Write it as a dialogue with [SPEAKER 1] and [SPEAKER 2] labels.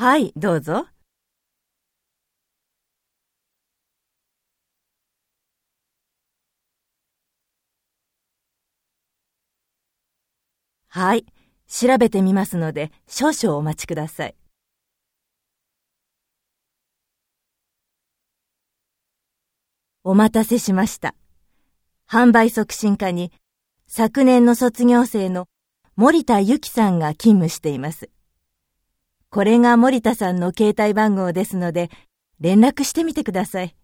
[SPEAKER 1] はい、どうぞ。はい、調べてみますので少々お待ちください。お待たせしました。販売促進課に昨年の卒業生の森田由紀さんが勤務しています。これが森田さんの携帯番号ですので連絡してみてください。